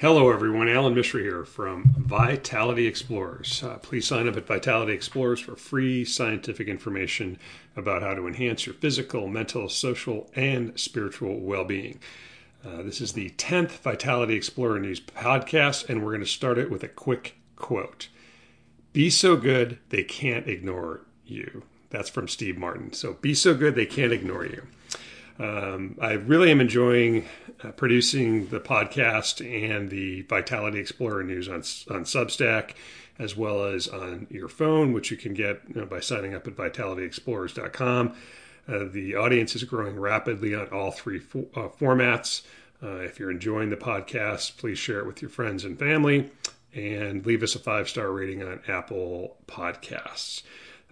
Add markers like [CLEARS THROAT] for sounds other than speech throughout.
Hello, everyone. Alan Mishra here from Vitality Explorers. Uh, please sign up at Vitality Explorers for free scientific information about how to enhance your physical, mental, social, and spiritual well being. Uh, this is the 10th Vitality Explorer News podcast, and we're going to start it with a quick quote Be so good, they can't ignore you. That's from Steve Martin. So, be so good, they can't ignore you. Um, I really am enjoying uh, producing the podcast and the Vitality Explorer news on on Substack, as well as on your phone, which you can get you know, by signing up at vitalityexplorers.com. Uh, the audience is growing rapidly on all three fo- uh, formats. Uh, if you're enjoying the podcast, please share it with your friends and family and leave us a five star rating on Apple Podcasts.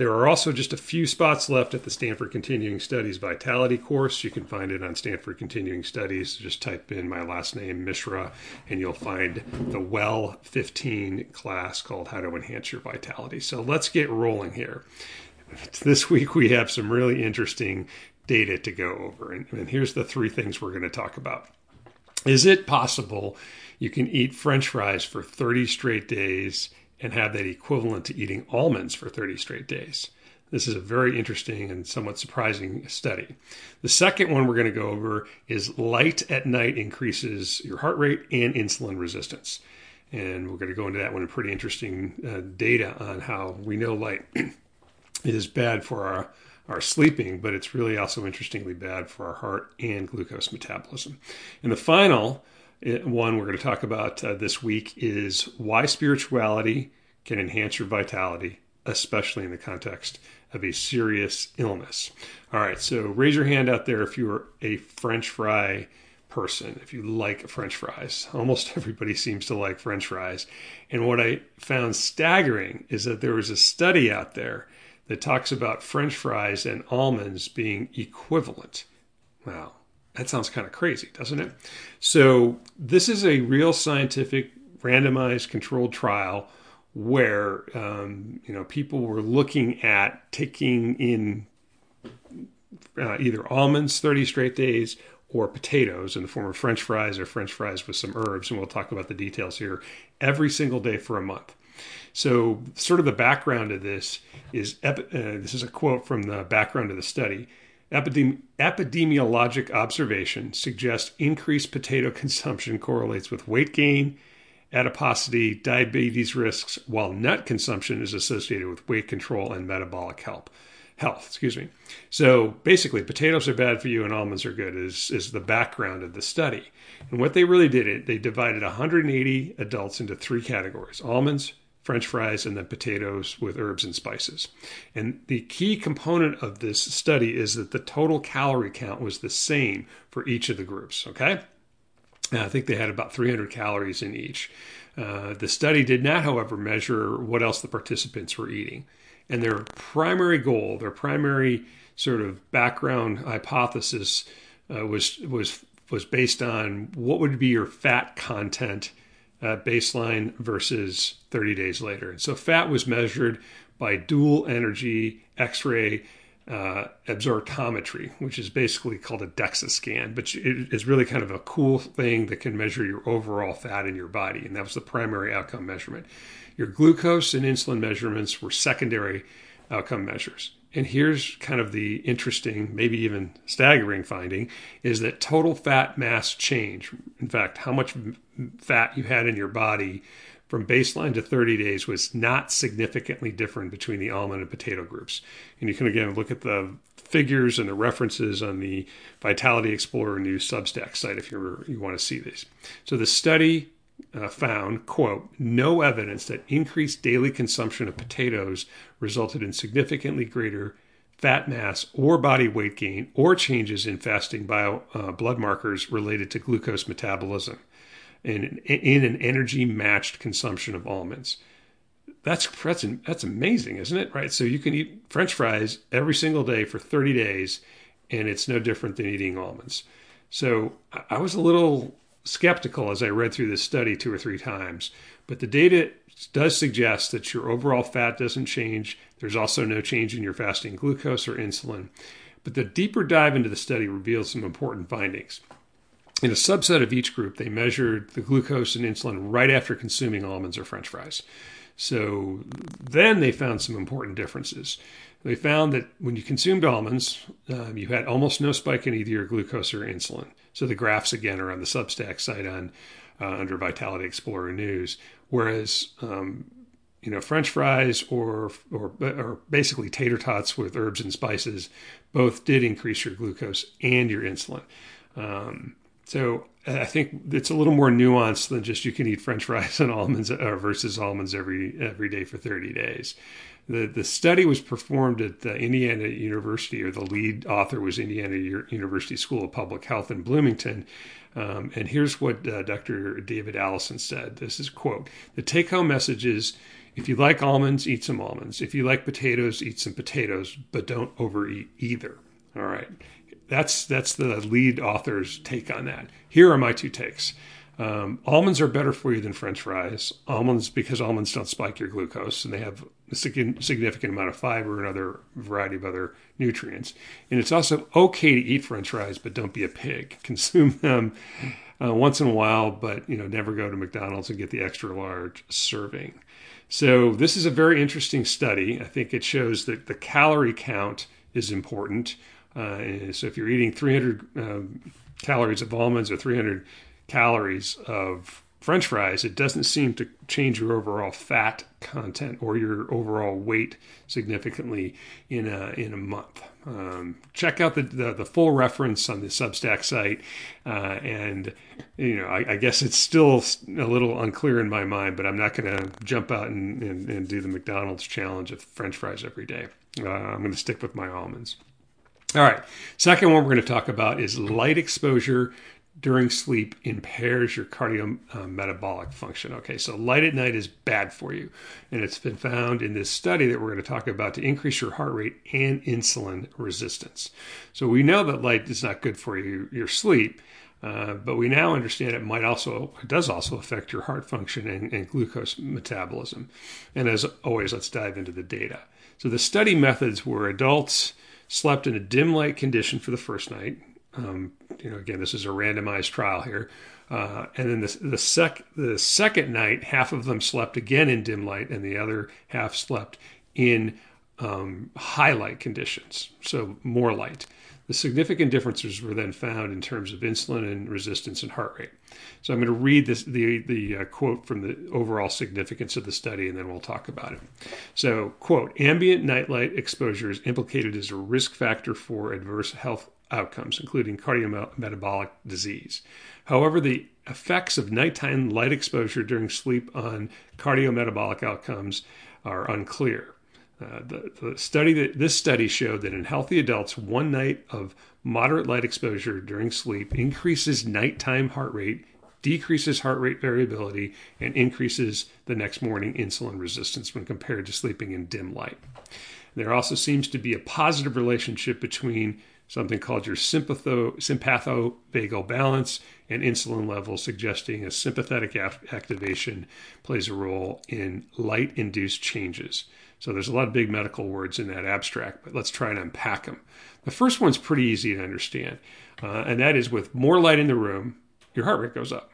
There are also just a few spots left at the Stanford Continuing Studies Vitality course. You can find it on Stanford Continuing Studies. Just type in my last name, Mishra, and you'll find the Well 15 class called How to Enhance Your Vitality. So let's get rolling here. This week we have some really interesting data to go over. And, and here's the three things we're going to talk about. Is it possible you can eat french fries for 30 straight days and have that equivalent to eating almonds for 30 straight days. This is a very interesting and somewhat surprising study. The second one we're going to go over is light at night increases your heart rate and insulin resistance. And we're going to go into that one in pretty interesting uh, data on how we know light [CLEARS THROAT] is bad for our, our sleeping, but it's really also interestingly bad for our heart and glucose metabolism. And the final one we're going to talk about uh, this week is why spirituality can enhance your vitality, especially in the context of a serious illness. All right, so raise your hand out there if you're a French fry person, if you like French fries. [LAUGHS] Almost everybody seems to like French fries. And what I found staggering is that there was a study out there that talks about French fries and almonds being equivalent. Wow, that sounds kind of crazy, doesn't it? So, this is a real scientific randomized controlled trial where um, you know people were looking at taking in uh, either almonds 30 straight days or potatoes in the form of french fries or french fries with some herbs and we'll talk about the details here every single day for a month so sort of the background of this is uh, this is a quote from the background of the study Epidemi- epidemiologic observation suggests increased potato consumption correlates with weight gain, adiposity, diabetes risks, while nut consumption is associated with weight control and metabolic health. Health, excuse me. So basically, potatoes are bad for you and almonds are good. Is is the background of the study, and what they really did it they divided 180 adults into three categories: almonds, french fries, and then potatoes with herbs and spices. And the key component of this study is that the total calorie count was the same for each of the groups, okay? And I think they had about 300 calories in each. Uh, the study did not, however, measure what else the participants were eating. And their primary goal, their primary sort of background hypothesis uh, was was was based on what would be your fat content uh, baseline versus 30 days later. And so fat was measured by dual energy X ray uh, absorptiometry, which is basically called a DEXA scan, but it is really kind of a cool thing that can measure your overall fat in your body. And that was the primary outcome measurement. Your glucose and insulin measurements were secondary outcome measures. And here's kind of the interesting, maybe even staggering finding is that total fat mass change, in fact, how much fat you had in your body from baseline to 30 days was not significantly different between the almond and potato groups. And you can again look at the figures and the references on the Vitality Explorer new Substack site if you you want to see these. So the study uh, found, quote, no evidence that increased daily consumption of potatoes resulted in significantly greater fat mass or body weight gain or changes in fasting bio uh, blood markers related to glucose metabolism in, in an energy matched consumption of almonds. That's, that's, that's amazing, isn't it? Right. So you can eat french fries every single day for 30 days, and it's no different than eating almonds. So I was a little skeptical as I read through this study two or three times, but the data does suggest that your overall fat doesn't change. There's also no change in your fasting glucose or insulin. But the deeper dive into the study reveals some important findings. In a subset of each group, they measured the glucose and insulin right after consuming almonds or french fries. So then they found some important differences. They found that when you consumed almonds, um, you had almost no spike in either your glucose or insulin. So the graphs again are on the Substack site on uh, under Vitality Explorer News. Whereas um, you know French fries or or or basically tater tots with herbs and spices both did increase your glucose and your insulin. Um, so I think it's a little more nuanced than just you can eat French fries and almonds uh, versus almonds every every day for 30 days. The the study was performed at the Indiana University, or the lead author was Indiana University School of Public Health in Bloomington. Um, and here's what uh, Dr. David Allison said. This is quote: "The take-home message is." If you like almonds, eat some almonds. If you like potatoes, eat some potatoes, but don't overeat either. All right. That's that's the lead author's take on that. Here are my two takes. Um, almonds are better for you than French fries. Almonds, because almonds don't spike your glucose and they have a significant amount of fiber and other variety of other nutrients. And it's also okay to eat French fries, but don't be a pig. [LAUGHS] Consume them uh, once in a while, but you know never go to McDonald's and get the extra large serving. So this is a very interesting study. I think it shows that the calorie count is important. Uh, so if you're eating 300 um, calories of almonds or 300 calories of french fries, it doesn't seem to change your overall fat content or your overall weight significantly in a, in a month. Um, check out the, the, the, full reference on the Substack site. Uh, and, you know, I, I, guess it's still a little unclear in my mind, but I'm not going to jump out and, and, and, do the McDonald's challenge of french fries every day. Uh, I'm going to stick with my almonds. All right. Second one we're going to talk about is light exposure during sleep impairs your cardiometabolic function. Okay, so light at night is bad for you. And it's been found in this study that we're going to talk about to increase your heart rate and insulin resistance. So we know that light is not good for you, your sleep. Uh, but we now understand it might also it does also affect your heart function and, and glucose metabolism. And as always, let's dive into the data. So the study methods were adults slept in a dim light condition for the first night. Um, you know, again, this is a randomized trial here. Uh, and then the, the, sec, the second night, half of them slept again in dim light, and the other half slept in um, high light conditions, so more light. The significant differences were then found in terms of insulin and resistance and heart rate. So I'm going to read this, the, the uh, quote from the overall significance of the study, and then we'll talk about it. So, quote, ambient nightlight exposure is implicated as a risk factor for adverse health outcomes, including cardiometabolic disease. However, the effects of nighttime light exposure during sleep on cardiometabolic outcomes are unclear. Uh, the, the, study that this study showed that in healthy adults, one night of moderate light exposure during sleep increases nighttime heart rate, decreases heart rate variability, and increases the next morning insulin resistance when compared to sleeping in dim light. There also seems to be a positive relationship between something called your sympatho, sympathovagal balance and insulin levels, suggesting a sympathetic activation plays a role in light induced changes. So there's a lot of big medical words in that abstract, but let's try and unpack them. The first one's pretty easy to understand, uh, and that is with more light in the room, your heart rate goes up.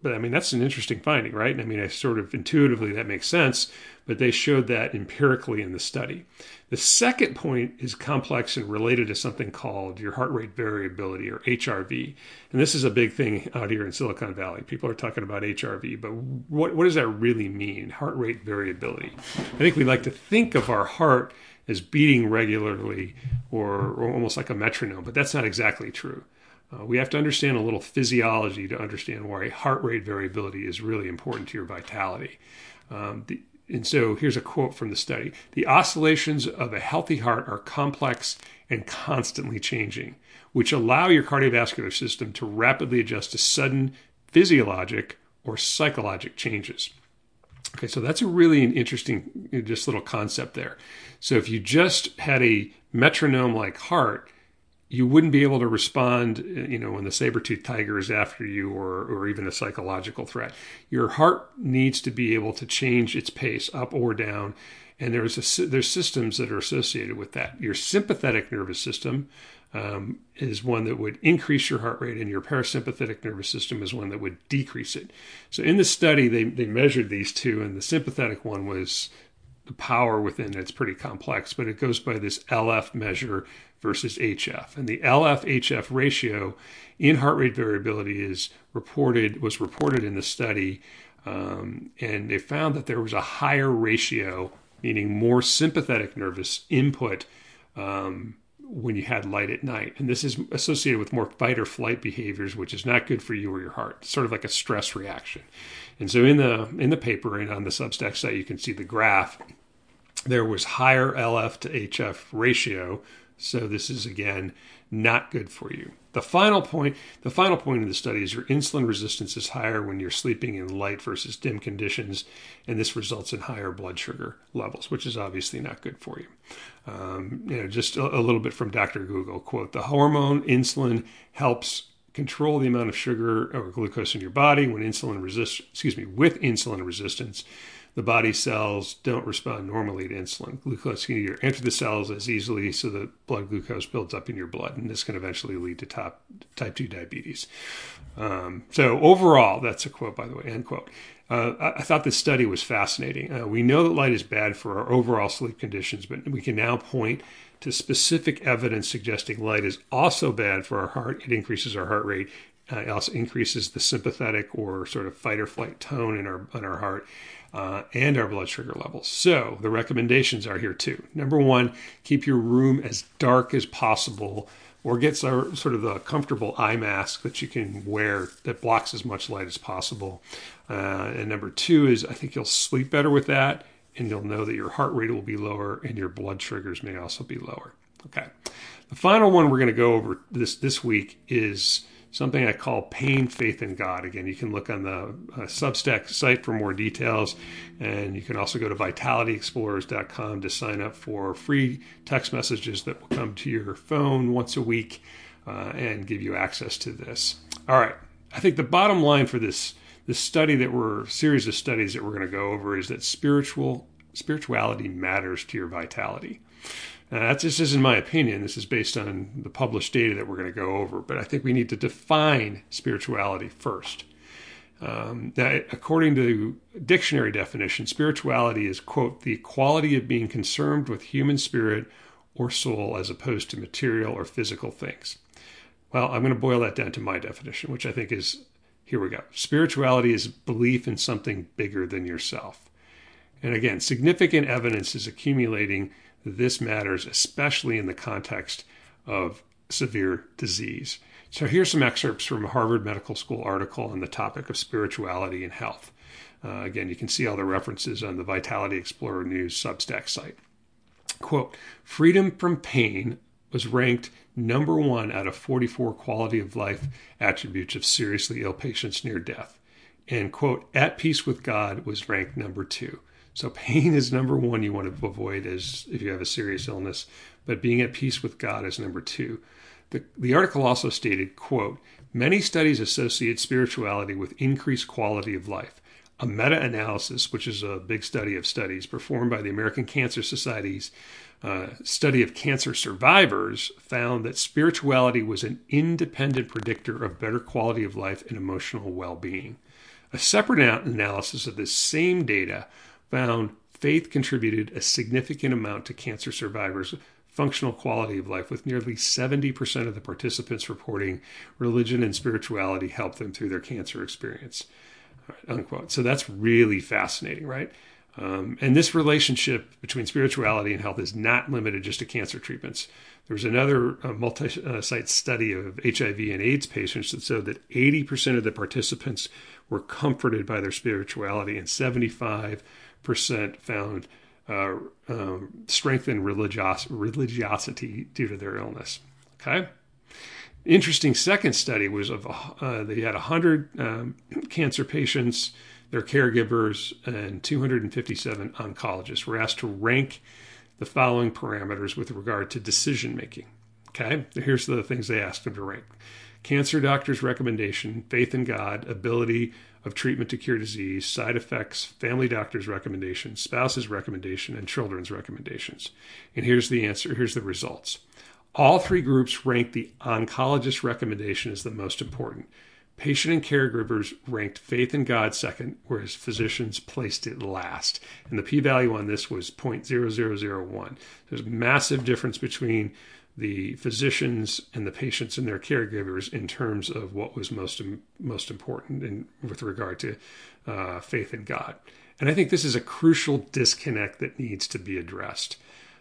But I mean, that's an interesting finding, right? I mean, I sort of intuitively that makes sense, but they showed that empirically in the study. The second point is complex and related to something called your heart rate variability or HRV. And this is a big thing out here in Silicon Valley. People are talking about HRV, but what, what does that really mean? Heart rate variability. I think we like to think of our heart as beating regularly or, or almost like a metronome, but that's not exactly true. Uh, we have to understand a little physiology to understand why heart rate variability is really important to your vitality. Um, the, and so here's a quote from the study The oscillations of a healthy heart are complex and constantly changing, which allow your cardiovascular system to rapidly adjust to sudden physiologic or psychologic changes. Okay, so that's a really interesting, just little concept there. So if you just had a metronome like heart, you wouldn't be able to respond, you know, when the saber-toothed tiger is after you or, or even a psychological threat. Your heart needs to be able to change its pace up or down. And there's a, there's systems that are associated with that. Your sympathetic nervous system, um, is one that would increase your heart rate, and your parasympathetic nervous system is one that would decrease it. So in the study, they, they measured these two, and the sympathetic one was power within it's pretty complex, but it goes by this LF measure versus HF. And the LF HF ratio in heart rate variability is reported was reported in the study, um, and they found that there was a higher ratio, meaning more sympathetic nervous input. Um, when you had light at night. And this is associated with more fight or flight behaviors, which is not good for you or your heart. It's sort of like a stress reaction. And so in the in the paper and on the Substack site, you can see the graph. There was higher LF to HF ratio. So this is again not good for you. The final point, the final point of the study is your insulin resistance is higher when you're sleeping in light versus dim conditions, and this results in higher blood sugar levels, which is obviously not good for you. Um, you know, just a, a little bit from Dr. Google quote: "The hormone insulin helps control the amount of sugar or glucose in your body when insulin resist. Excuse me, with insulin resistance." The body cells don't respond normally to insulin. Glucose can either enter the cells as easily so that blood glucose builds up in your blood, and this can eventually lead to top, type 2 diabetes. Um, so, overall, that's a quote, by the way, end quote. Uh, I, I, thought this study was fascinating. Uh, we know that light is bad for our overall sleep conditions, but we can now point to specific evidence suggesting light is also bad for our heart. It increases our heart rate. Uh, it also increases the sympathetic or sort of fight or flight tone in our in our heart uh, and our blood sugar levels. So the recommendations are here too. Number one, keep your room as dark as possible, or get sort of the comfortable eye mask that you can wear that blocks as much light as possible. Uh, and number two is I think you'll sleep better with that, and you'll know that your heart rate will be lower and your blood sugars may also be lower. Okay. The final one we're going to go over this this week is something I call Pain, Faith, in God. Again, you can look on the uh, Substack site for more details, and you can also go to vitalityexplorers.com to sign up for free text messages that will come to your phone once a week uh, and give you access to this. All right, I think the bottom line for this this study that we're series of studies that we're going to go over is that spiritual spirituality matters to your vitality. Now, that just isn't my opinion. This is based on the published data that we're going to go over. But I think we need to define spirituality first. Um, now, according to dictionary definition, spirituality is, quote, the quality of being concerned with human spirit or soul as opposed to material or physical things. Well, I'm going to boil that down to my definition, which I think is here we go. Spirituality is belief in something bigger than yourself. And again, significant evidence is accumulating this matters, especially in the context of severe disease. So here's some excerpts from a Harvard Medical School article on the topic of spirituality and health. Uh, again, you can see all the references on the Vitality Explorer News Substack site. Quote, freedom from pain was ranked number one out of 44 quality of life attributes of seriously ill patients near death. And quote, at peace with God was ranked number two. So pain is number one you want to avoid as if you have a serious illness, but being at peace with God is number two. The, the article also stated, quote, many studies associate spirituality with increased quality of life. A meta-analysis, which is a big study of studies performed by the American Cancer Society's uh, study of cancer survivors, found that spirituality was an independent predictor of better quality of life and emotional well-being. A separate analysis of this same data found faith contributed a significant amount to cancer survivors' functional quality of life, with nearly 70% of the participants reporting religion and spirituality helped them through their cancer experience. Unquote. So that's really fascinating, right? Um, and this relationship between spirituality and health is not limited just to cancer treatments. There was another uh, multi site study of HIV and AIDS patients that showed that 80% of the participants were comforted by their spirituality, and 75 percent found uh, um, strengthened religios- religiosity due to their illness. Okay. Interesting second study was of uh, they had 100 um, cancer patients, their caregivers, and 257 oncologists were asked to rank the following parameters with regard to decision making. Okay, here's the things they asked them to rank cancer doctor's recommendation, faith in God, ability of treatment to cure disease, side effects, family doctor's recommendation, spouse's recommendation, and children's recommendations. And here's the answer, here's the results. All three groups ranked the oncologist recommendation as the most important. Patient and caregivers ranked faith in God second, whereas physicians placed it last. And the p value on this was 0.0001. There's a massive difference between the physicians and the patients and their caregivers in terms of what was most most important in, with regard to uh, faith in God. And I think this is a crucial disconnect that needs to be addressed.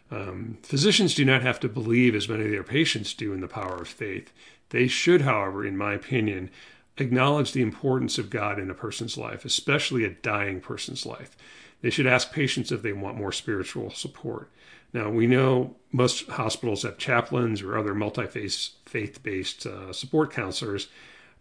Um, physicians do not have to believe as many of their patients do in the power of faith. They should, however, in my opinion, acknowledge the importance of God in a person's life, especially a dying person's life. They should ask patients if they want more spiritual support. Now, we know most hospitals have chaplains or other multi faith based uh, support counselors,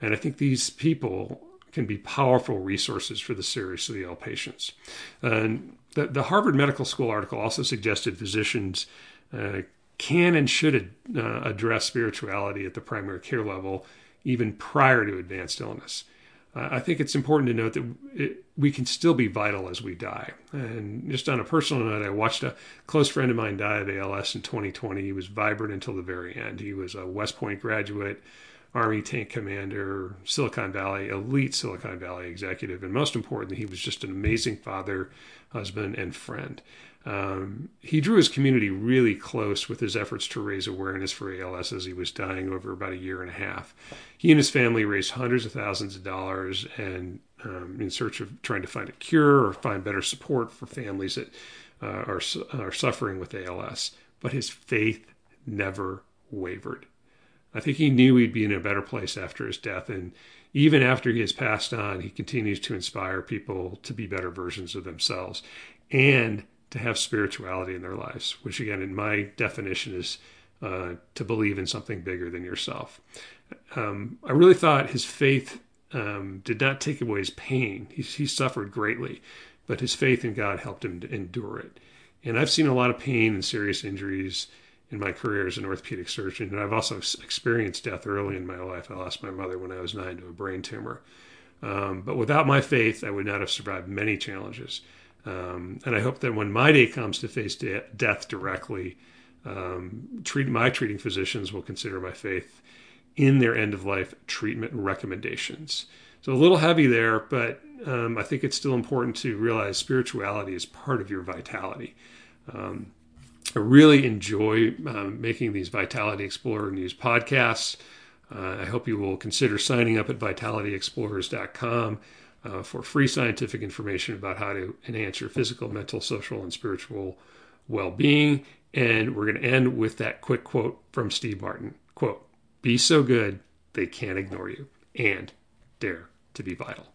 and I think these people can be powerful resources for the seriously ill patients. And the, the Harvard Medical School article also suggested physicians uh, can and should uh, address spirituality at the primary care level even prior to advanced illness. I think it's important to note that it, we can still be vital as we die. And just on a personal note, I watched a close friend of mine die of ALS in 2020. He was vibrant until the very end. He was a West Point graduate, Army tank commander, Silicon Valley, elite Silicon Valley executive, and most importantly, he was just an amazing father, husband, and friend. Um, he drew his community really close with his efforts to raise awareness for ALS as he was dying over about a year and a half. He and his family raised hundreds of thousands of dollars and um, in search of trying to find a cure or find better support for families that uh, are, are suffering with ALS. But his faith never wavered. I think he knew he'd be in a better place after his death. And even after he has passed on, he continues to inspire people to be better versions of themselves. And to have spirituality in their lives, which again, in my definition, is uh, to believe in something bigger than yourself. Um, I really thought his faith um, did not take away his pain. He, he, suffered greatly, but his faith in God helped him to endure it. And I've seen a lot of pain and serious injuries in my career as an orthopedic surgeon, and I've also experienced death early in my life. I lost my mother when I was nine to a brain tumor. Um, but without my faith, I would not have survived many challenges. Um, and I hope that when my day comes to face de- death directly, um, treat, my treating physicians will consider my faith in their end of life treatment recommendations. So a little heavy there, but um, I think it's still important to realize spirituality is part of your vitality. Um, I really enjoy um, making these Vitality Explorer News podcasts. Uh, I hope you will consider signing up at vitalityexplorers.com uh, for free scientific information about how to enhance your physical, mental, social, and spiritual well being. And we're going to end with that quick quote from Steve Martin quote, Be so good they can't ignore you, and dare to be vital.